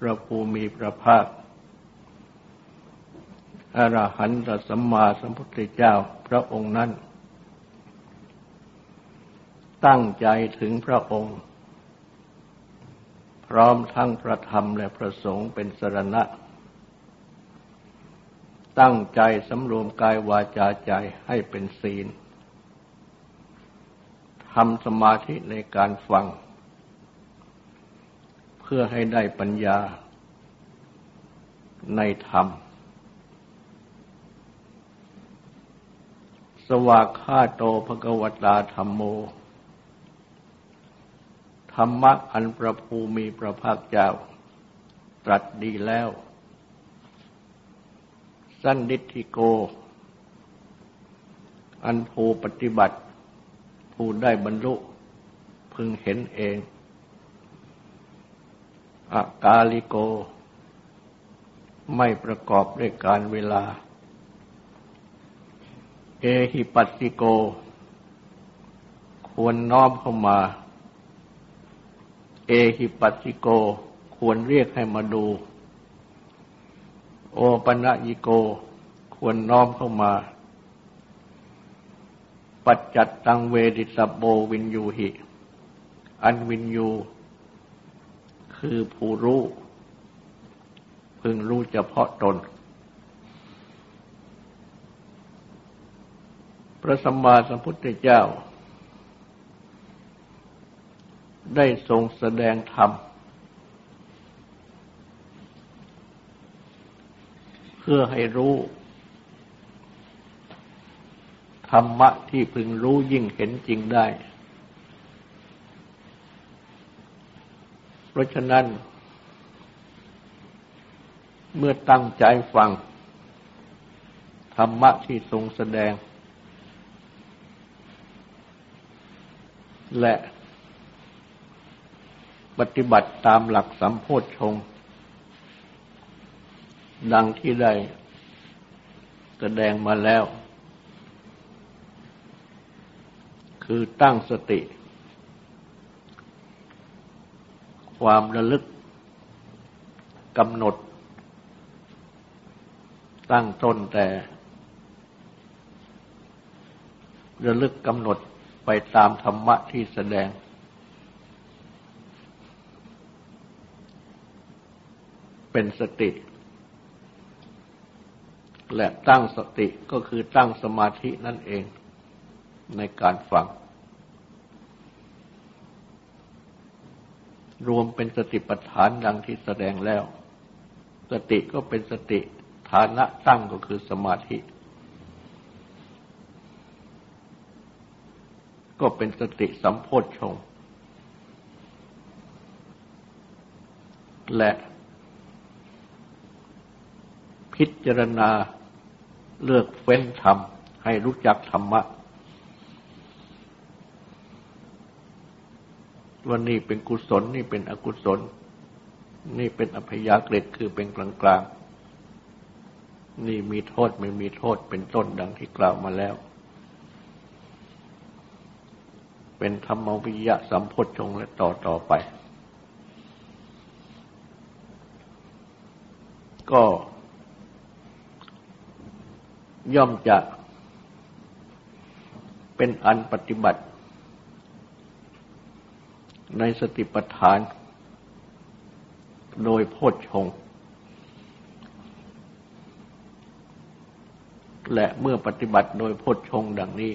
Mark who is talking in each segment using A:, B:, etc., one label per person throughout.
A: พระภูมิพระภาคอรหันตสัมมาสัมพุทธเจ้าพระองค์นั้น ตั้งใจถึงพระองค์ พร้อมทั้งพระธรรมและพระสงฆ์เป็นสรณะ ตั้งใจสำรวมกายวาจาใจให้เป็นศีลทำสมาธิในการฟัง พื่อให้ได้ปัญญาในธรรม สวากขาโตภกวตาธรรมโม ธรรมะอันประภูมีประภาคเจ้า ตรัสดีแล้ว สันดิธิโก อันผู้ปฏิบัติ ผู้ได้บรรลุพึงเห็นเอง อากาลิโก ไม่ประกอบด้วยการเวลา เอหิปัสสิโก ควรน้อมเข้ามา เอหิปัสสิโกควรเรียกให้มาดู โอปัญญิโก ควรน้อมเข้ามา ปัจจัตตังเวดิสโบวินยูหิ อันวินยู คือผู้รู้พึงรู้เฉพาะตน พระสัมมาสัมพุทธเจ้า ได้ทรงแสดงธรรม เพื่อให้รู้ ธรรมะที่พึงรู้ยิ่งเห็นจริงได้ เพราะฉะนั้น เมื่อตั้งใจฟัง ธรรมะที่ทรงแสดง และปฏิบัติตามหลักสัมโพธชง ดังที่ได้แสดงมาแล้ว คือตั้งสติ ความระลึกกำหนด ตั้งต้นแต่ระลึกกำหนดไปตามธรรมะที่แสดง เป็นสติ และตั้งสติก็คือตั้งสมาธินั่นเองในการฟัง รวมเป็นสติปัฏฐานดังที่แสดงแล้ว สติก็เป็นสติฐานะตั้งก็คือสมาธิ ก็เป็นสติสัมโพธชงและ พิจารณาเลือกเฟ้นธรรมให้รู้จักธรรมะ ว่านี่เป็นกุศลนี่เป็นอกุศล นี่เป็นอภยากฤตคือเป็นกลางกลางนี่มีโทษไม่มีโทษเป็นต้นดังที่กล่าวมาแล้ว เป็นธรรมวิยะสัมพทชงและต่อต่อไป ก็ ย่อมจะเป็นอันปฏิบัติ ในสติปัฏฐาน โดยโพชฌงและเมื่อปฏิบัติโดยโพชฌงดังนี้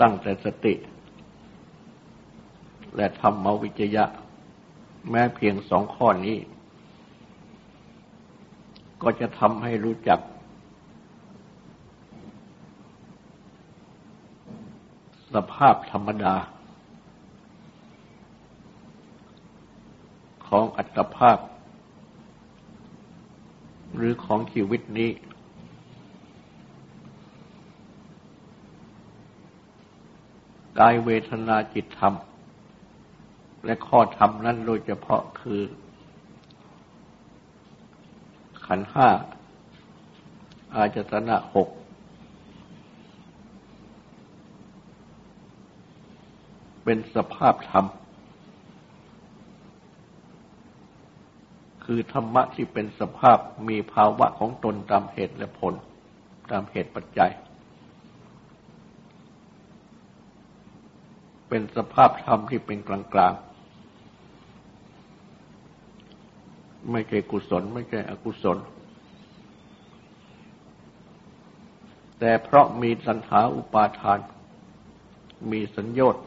A: ตั้งแต่สติ และธรรมวิจยะ แม้เพียงสองข้อนี้ ก็จะทำให้รู้จัก สภาพธรรมดา ของอัตภาพ หรือของชีวิตนี้ กายเวทนาจิตธรรม และข้อธรรมนั้นโดยเฉพาะคือ ขันห้า อาจตนะหก เป็นสภาพธรรม คือธรรมะที่เป็นสภาพมีภาวะของตนตามเหตุและผล ตามเหตุปัจจัย เป็นสภาพธรรมที่เป็นกลางๆ ไม่ใช่กุศล ไม่ใช่อกุศลแต่เพราะมีสัญหาอุปาทาน มีสัญญต์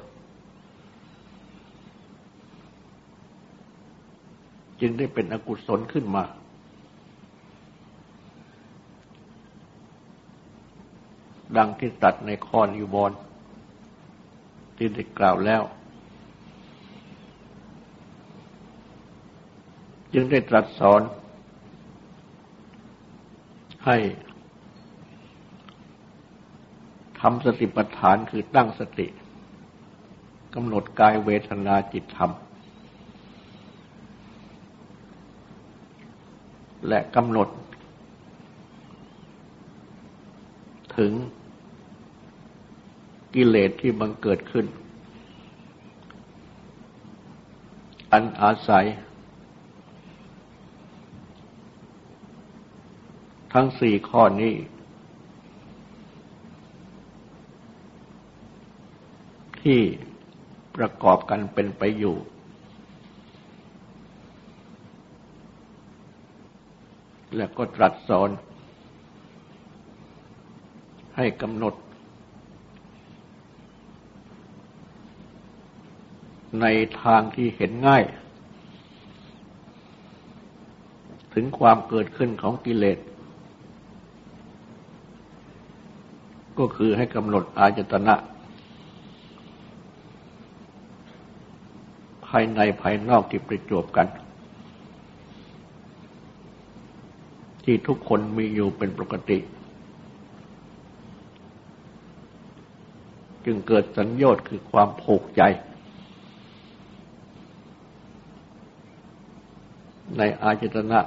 A: จึงได้เป็นอกุศลขึ้นมา ดังที่ตัดในข้อนิวรณ์ที่ได้กล่าวแล้ว จึงได้ตรัสสอน ให้ทำสติปัฏฐานคือตั้งสติกำหนดกายเวทนาจิตธรรม และกำหนด ถึงกิเลสที่บังเกิดขึ้น อันอาศัย ทั้งสี่ข้อนี้ ที่ประกอบกันเป็นไปอยู่ และก็ตรัสสอน ให้กำหนด ในทางที่เห็นง่าย ถึงความเกิดขึ้นของกิเลส ก็คือให้กำหนดอาจตนะภายในภายนอกที่ประจวบกัน ที่ทุกคนมีอยู่เป็นปกติ จึงเกิดสัญญาตคือความผูกใจ ในอาจตนะ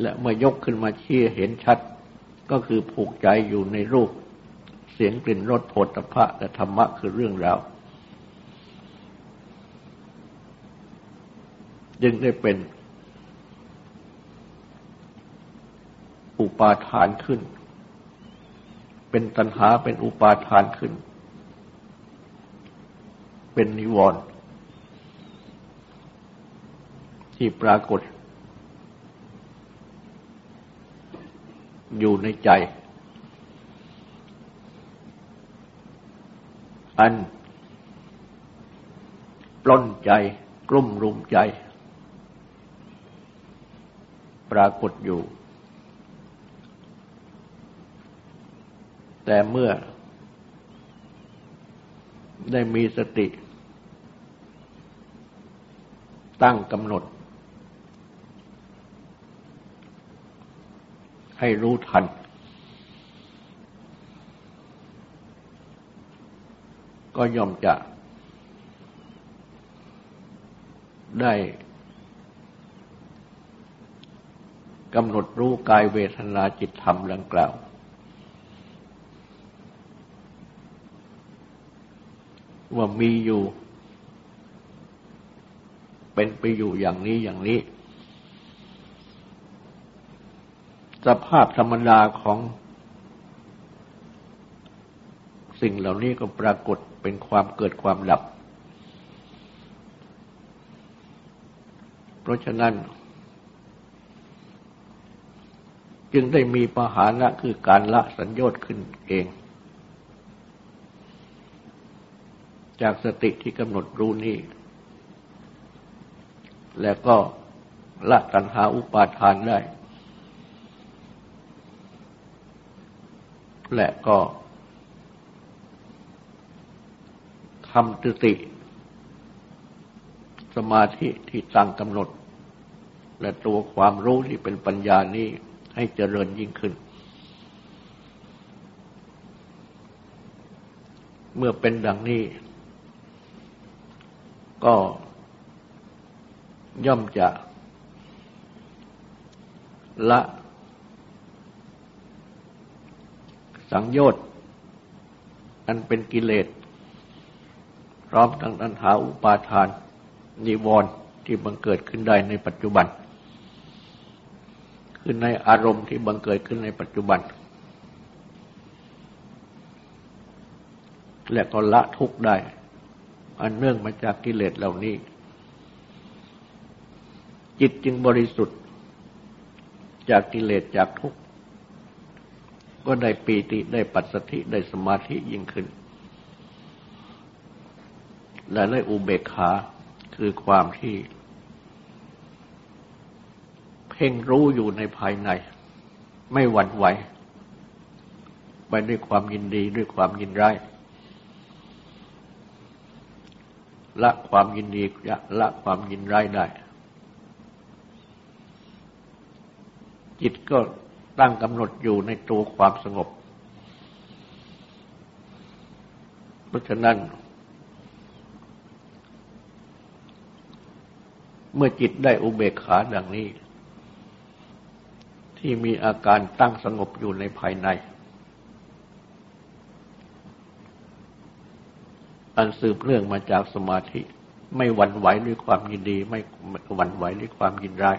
A: และเมื่อยกขึ้นมาเชี่ยเห็นชัด ก็คือผูกใจอยู่ในรูป เสียงกลิ่นรสโผฏฐะและธรรมะคือเรื่องราวจึงได้เป็น อุปาทานขึ้น เป็นตัณหาเป็นอุปาทานขึ้น เป็นนิวรณ์ที่ปรากฏ อยู่ในใจ อันปล้นใจกลุ่มรุมใจ ปรากฏอยู่ แต่เมื่อได้มีสติ ตั้งกำหนด ให้รู้ทัน ก็ย่อมจะได้กำหนดรู้กายเวทนาจิตธรรมดังกล่าว ว่ามีอยู่ เป็นไปอยู่อย่างนี้อย่างนี้ สภาพธรรมดาของสิ่งเหล่านี้ก็ปรากฏเป็นความเกิดความดับ เพราะฉะนั้น จึงได้มีปหานะคือการละสัญญต์ขึ้นเอง จากสติที่กำหนดรู้นี้และก็ละตัณหาอุปาทานได้ และก็ทำสติ สมาธิที่ตั้งกำหนด และตัวความรู้ที่เป็นปัญญานี้ให้เจริญยิ่งขึ้น เมื่อเป็นดังนี้ ก็ย่อมจะละสังโยชน์อันเป็นกิเลสพร้อมทั้งตัณหาอุปาทาน นิวรณ์ที่บังเกิดขึ้นได้ในปัจจุบัน คือในอารมณ์ที่บังเกิดขึ้นในปัจจุบัน และก็ละทุกข์ได้ อันเนื่องมาจากกิเลสเหล่านี้ จิตจึงบริสุทธิ์ จากกิเลสจากทุกข์ ก็ได้ปีติได้ปัสสธิได้สมาธิยิ่งขึ้น และได้อุเบกขาคือความที่ เพ่งรู้อยู่ในภายใน ไม่หวั่นไหว ไปด้วยความยินดีด้วยความยินร้าย ละความยินดีละความยินร้ายได้ จิตก็ตั้งกำหนดอยู่ในตัวความสงบ เพราะฉะนั้น เมื่อจิตได้อุเบกขาดังนี้ ที่มีอาการตั้งสงบอยู่ในภายใน อันสืบเรื่องมาจากสมาธิ ไม่หวั่นไหวด้วยความยินดี ไม่หวั่นไหวด้วยความยินร้าย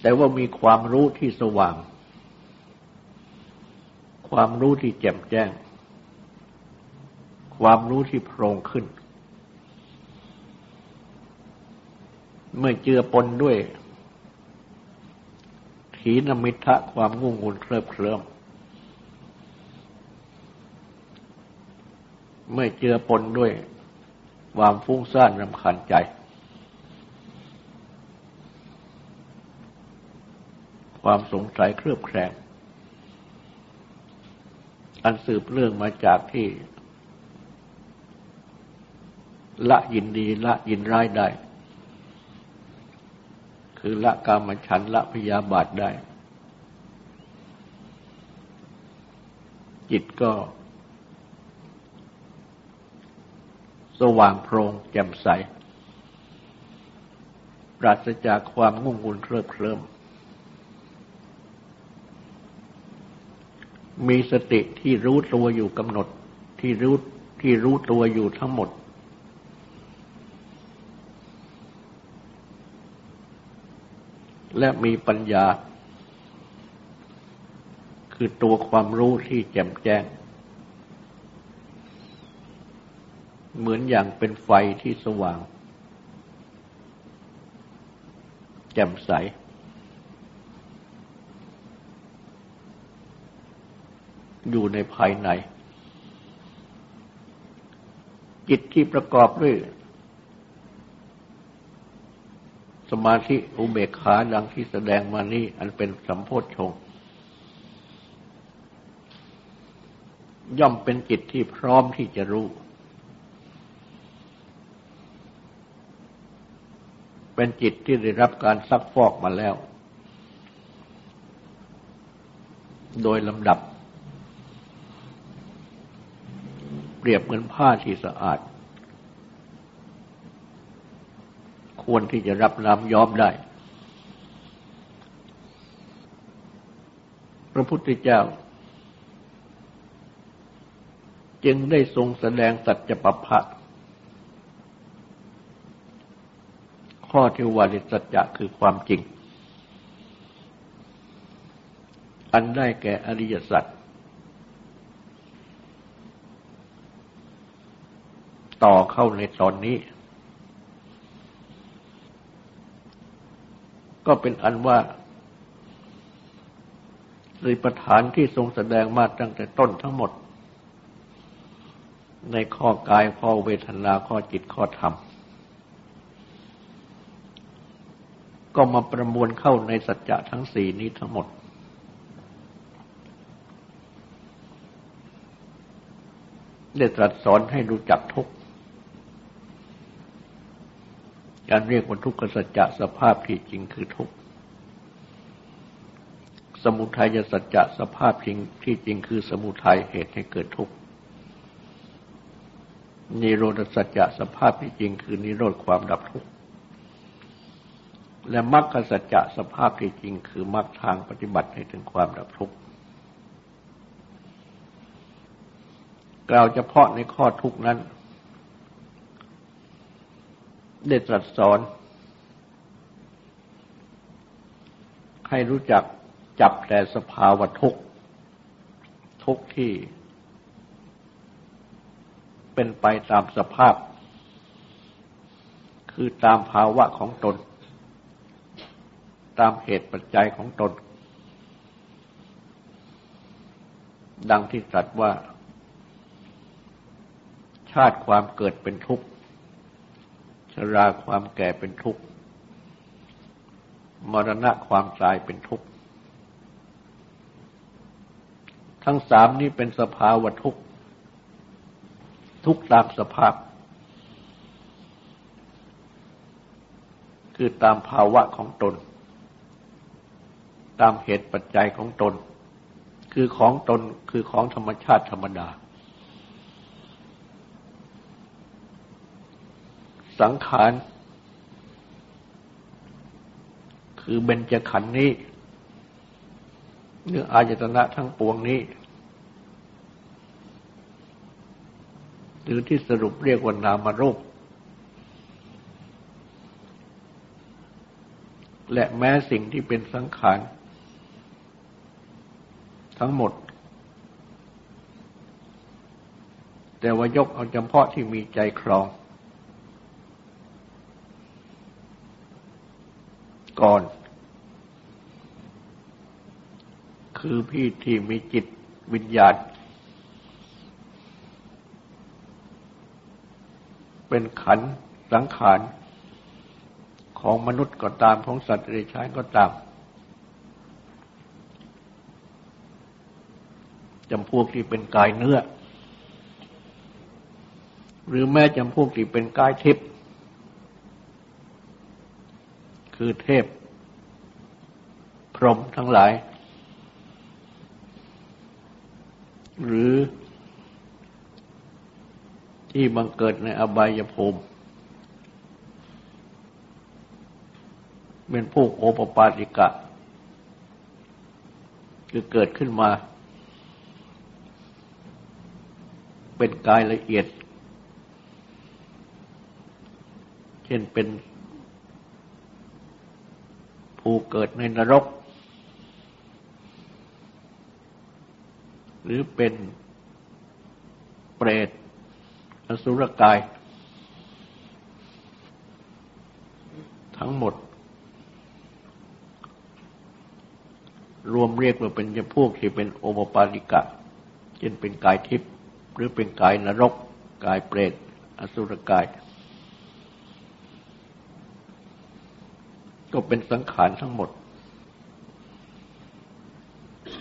A: แต่ว่ามีความรู้ที่สว่าง ความรู้ที่แจ่มแจ้ง ความรู้ที่โพร่งขึ้น เมื่อเจือปนด้วยถีนมิทะความงุ่งงุนเคลิบเคลิ้ม เมื่อเจือปนด้วยความฟุ้งซ่านรำคาญใจ ความสงสัยเครือบแคลงอันสืบเรื่องมาจากที่ ละยินดีละยินร้ายได้ คือละกามฉันละพยาบาทได้ จิตก็ สว่างโพรงแจ่มใส ปราศจากความงุ่งงุนเคลิบเคลิ้มมีสติที่รู้ตัวอยู่กำหนดที่รู้ที่รู้ตัวอยู่ทั้งหมด และมีปัญญา คือตัวความรู้ที่แจ่มแจ้ง เหมือนอย่างเป็นไฟที่สว่าง แจ่มใส อยู่ในภายใน จิตที่ประกอบด้วยสมาธิอุเบกขาดังที่แสดงมานี้อันเป็นสัมโพธชง ย่อมเป็นจิตที่พร้อมที่จะรู้ เป็นจิตที่ได้รับการซักฟอกมาแล้ว โดยลำดับ เปรียบเหมือนผ้าที่สะอาด ควรที่จะรับน้ำย้อมได้ พระพุทธเจ้า จึงได้ทรงแสดงสัจปภะ ข้อที่วาริสัจจะคือความจริง อันได้แก่อริยสัจต่อเข้าในตอนนี้ ก็เป็นอันว่าสริปฐานที่ทรงแสดงมาตั้งแต่ต้นทั้งหมด ในข้อกายข้อเวทนาข้อจิตข้อธรรม ก็มาประมวลเข้าในสัจจะทั้งสี่นี้ทั้งหมด ได้ตรัสสอนให้รู้จักทุกข์การเรียกว่าทุกขสัจจะสภาพที่จริงคือทุกข์สมุทัยสัจจะสภาพจริงที่จริงคือสมุทัยเหตุให้เกิดทุกข์นิโรธสัจจะสภาพที่จริงคือนิโรธความดับทุกข์ และมรรคสัจจะสภาพที่จริงคือมรรคทางปฏิบัติให้ถึงความดับทุกข์กล่าวเฉพาะในข้อทุกนั้น ได้ตรัสสอน ให้รู้จักจับแต่สภาวะทุกข์ทุกที่ เป็นไปตามสภาพ คือตามภาวะของตน ตามเหตุปัจจัยของตน ดังที่ตรัสว่า ชาติความเกิดเป็นทุกข์ชราความแก่เป็นทุกข์มรณะความตายเป็นทุกข์ ทั้งสามนี้เป็นสภาวะทุกข์ ทุกตามสภาพ คือตามภาวะของตน ตามเหตุปัจจัยของตน คือของตนคือของธรรมชาติธรรมดา สังขาร คือเบญจขันธ์นี้เนื้ออายตนะทั้งปวงนี้ หรือที่สรุปเรียกว่านามรูปและแม้สิ่งที่เป็นสังขาร ทั้งหมด แต่ว่ายกเอาเฉพาะที่มีใจครอง ก่อน คือพี่ที่มีจิตวิญญาณ เป็นขันสังขารของมนุษย์ก็ตามของสัตว์เดรัจฉานก็ตามำพวกที่เป็นกายเนื้อ หรือแม้จำพวกที่เป็นกายทิพย์คือเทพ พรหมทั้งหลาย หรือที่บังเกิดในอบายภูมิ เป็นผู้โอปปาติกะ คือเกิดขึ้นมา เป็นกายละเอียด เช่นเป็นผู้เกิดในนรก หรือเป็นเปรตอสุรกาย ทั้งหมด รวมเรียกว่าเป็นจำพวกที่เป็นโอปปาลิกะเช่นเป็นกายทิพย์ หรือเป็นกายนรก กายเปรตอสุรกาย ก็เป็นสังขารทั้งหมด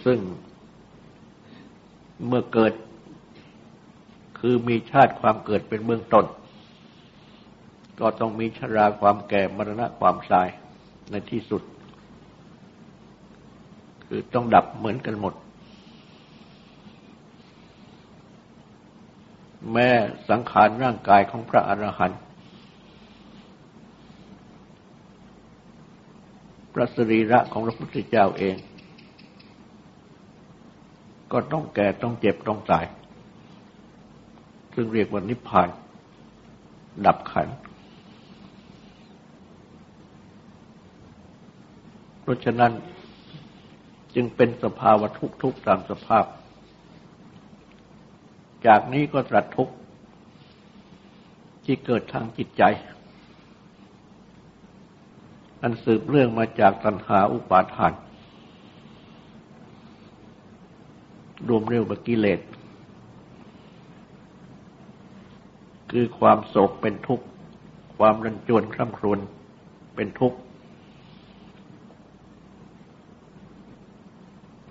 A: ซึ่งเมื่อเกิดคือมีชาติความเกิดเป็นเบื้องต้น ก็ต้องมีชราความแก่มรณะความตายในที่สุด คือต้องดับเหมือนกันหมด แม้สังขารร่างกายของพระอรหันต์พระสรีระของพระพุทธเจ้าเอง ก็ต้องแก่ต้องเจ็บต้องตาย ซึ่งเรียกว่านิพพาน ดับขัน เพราะฉะนั้นจึงเป็นสภาวะทุกทุกตามสภาพ จากนี้ก็ตรัสทุกที่เกิดทางจิตใจ อันสืบเรื่องมาจากตัณหาอุปาทาน รวมเรียกว่ากิเลส คือความโศกเป็นทุกข์ ความรันจวนคร่ำครวญเป็นทุกข์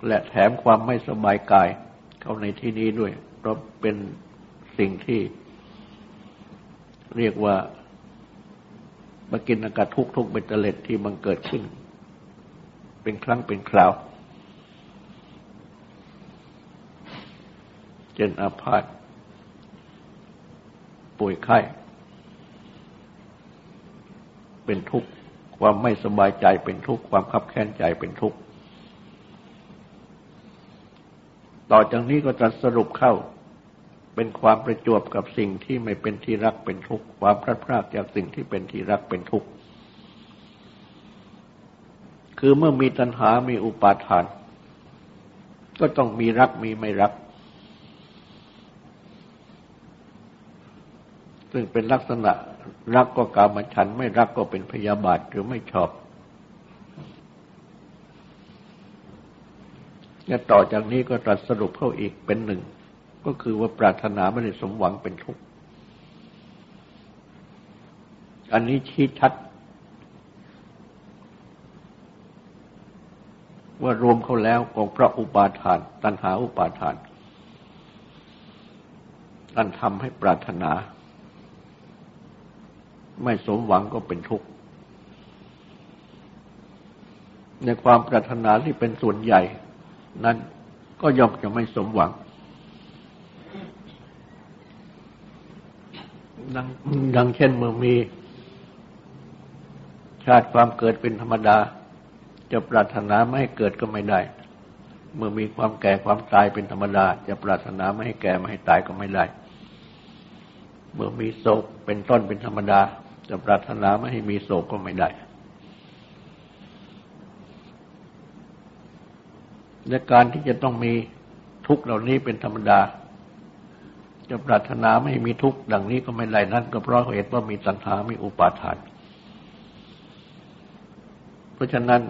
A: และแถมความไม่สบายกายเข้าในที่นี้ด้วย เพราะเป็นสิ่งที่เรียกว่ามากินอากาศทุกทุกเบตเตเล็ดที่มันเกิดขึ้น เป็นครั้งเป็นคราวเจนอาพาธป่วยไข้ เป็นทุกข์ความไม่สบายใจเป็นทุกข์ความขับแค้นใจเป็นทุกข์ ต่อจากนี้ก็จะสรุปเข้า เป็นความประจวบกับสิ่งที่ไม่เป็นที่รักเป็นทุกข์ความพลาดพลาดจากสิ่งที่เป็นที่รักเป็นทุกข์คือเมื่อมีตัณหา มีอุปาทาน ก็ต้องมีรัก มีไม่รัก ซึ่งเป็นลักษณะรักก็กามฉัน ไม่รักก็เป็นพยาบาทหรือไม่ชอบ และต่อจากนี้ก็ตรัสสรุปเข้าอีกเป็นหนึ่ง ก็คือว่าปรารถนาไม่ได้สมหวังเป็นทุกข์อันนี้ชี้ชัด ว่ารวมเข้าแล้วของพระอุปาทาน ตัณหาอุปาทานอันทำให้ปรารถนา ไม่สมหวังก็เป็นทุกข์ในความปรารถนาที่เป็นส่วนใหญ่ นั้นก็ย่อมจะไม่สมหวังดัง ดังเช่นเมื่อมี ชาติความเกิดเป็นธรรมดา จะปรารถนาไม่ให้เกิดก็ไม่ได้ เมื่อมีความแก่ความตายเป็นธรรมดา จะปรารถนาไม่ให้แก่ไม่ให้ตายก็ไม่ได้ เมื่อมีโศกเป็นต้นเป็นธรรมดา จะปรารถนาไม่ให้มีโศกก็ไม่ได้ และการที่จะต้องมีทุกข์เหล่านี้เป็นธรรมดา จะปรารถนาไม่มีทุกข์ดังนี้ก็ไม่ไรนั่นก็เพราะเหตุว่ามีตัณหามีอุปาทาน เพราะฉะนั้น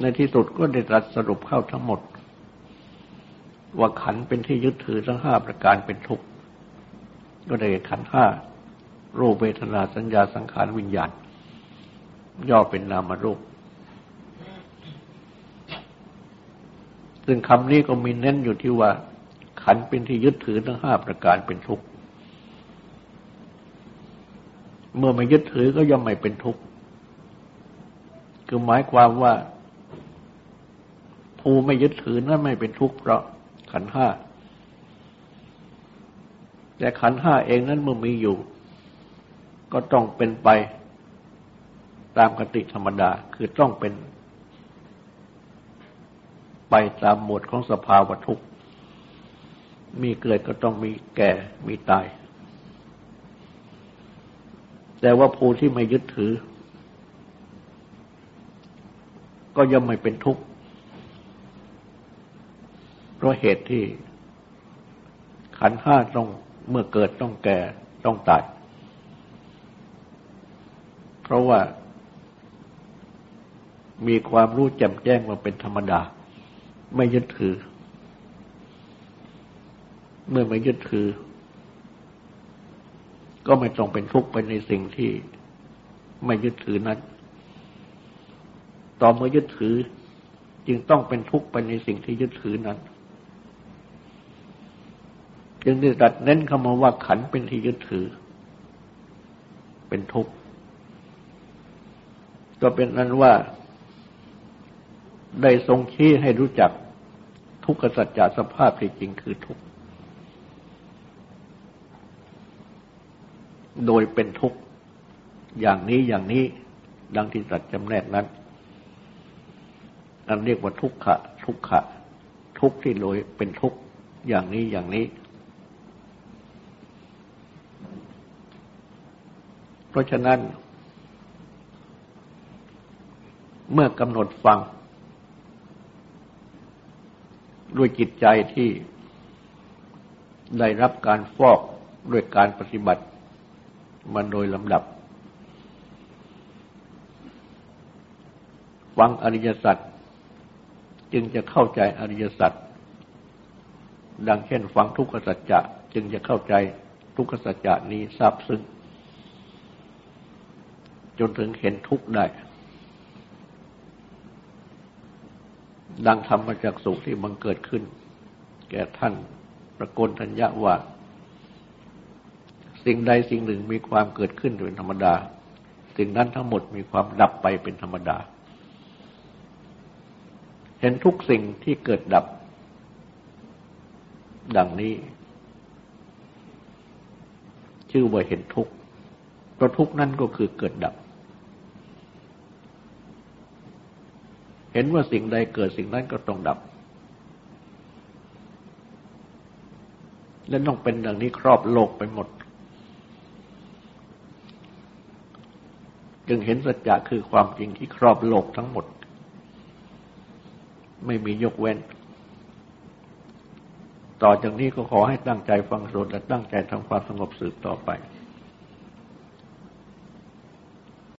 A: ในที่สุดก็ได้ตรัสสรุปเข้าทั้งหมด ว่าขันเป็นที่ยึดถือทั้งห้าประการเป็นทุกข์ก็ได้ขันห้ารูปเวทนาสัญญาสังขารวิญญาณ ย่อเป็นนามรูป ซึ่งคำนี้ก็มีเน้นอยู่ที่ว่า ขันเป็นที่ยึดถือทั้งห้าประการเป็นทุกข์ เมื่อไม่ยึดถือก็ย่อมไม่เป็นทุกข์ คือหมายความว่า ผู้ไม่ยึดถือนั้นไม่เป็นทุกข์เพราะขันห้า แต่ขันห้าเองนั้นเมื่อมีอยู่ ก็ต้องเป็นไปตามกติธรรมดา คือต้องเป็น ไปตามหมวดของสภาวะทุกข์ มีเกิดก็ต้องมีแก่มีตาย แต่ว่าผู้ที่ไม่ยึดถือ ก็ย่อมไม่เป็นทุกข์ เพราะเหตุที่ขันห้าต้องเมื่อเกิดต้องแก่ต้องตาย เพราะว่ามีความรู้แจ่มแจ้งว่าเป็นธรรมดา ไม่ยึดถือ เมื่อไม่ยึดถือ ก็ไม่ต้องเป็นทุกข์ไปในสิ่งที่ไม่ยึดถือนั้น ต่อเมื่อยึดถือ จึงต้องเป็นทุกข์ไปในสิ่งที่ยึดถือนั้น จึงได้ตัดเน้นคำว่าขันเป็นที่ยึดถือ เป็นทุกข์ก็เป็นนั้นว่า ได้ทรงชี้ให้รู้จักทุกขสัจจะสภาพที่จริงคือทุกข์ โดยเป็นทุกข์อย่างนี้อย่างนี้ดังที่ตัดจำแนกนั้นนั่นเรียกว่าทุกขะ ทุกขะ ทุกข์ที่โดยเป็นทุกข์อย่างนี้อย่างนี้ เพราะฉะนั้น เมื่อกำหนดฟัง ด้วยจิตใจที่ได้รับการฟอกด้วยการปฏิบัติมันโดยลำดับ ฟังอริยสัจจึงจะเข้าใจอริยสัจดังเช่น ฟังทุกขสัจจะจึงจะเข้าใจทุกขสัจจะนี้ทราบซึ้งจนถึงเห็นทุกข์ได้ ดังธรรมจากสุขที่มันเกิดขึ้น แก่ท่านประกลทัญญาว่า สิ่งใดสิ่งหนึ่งมีความเกิดขึ้นเป็นธรรมดา สิ่งนั้นทั้งหมดมีความดับไปเป็นธรรมดา เห็นทุกสิ่งที่เกิดดับ ดังนี้ ชื่อว่าเห็นทุกข์เพราะทุกข์นั่นก็คือเกิดดับ ห็นว่าสิ่งใดเกิดสิ่งนั้นก็ต้องดับ และต้องเป็นดังนี้ครอบโลกไปหมด จึงเห็นสัจจะคือความจริงที่ครอบโลกทั้งหมด ไม่มียกเว้น ต่อจากนี้ก็ขอให้ตั้งใจฟังสวดและตั้งใจทำความสงบสืบต่อไป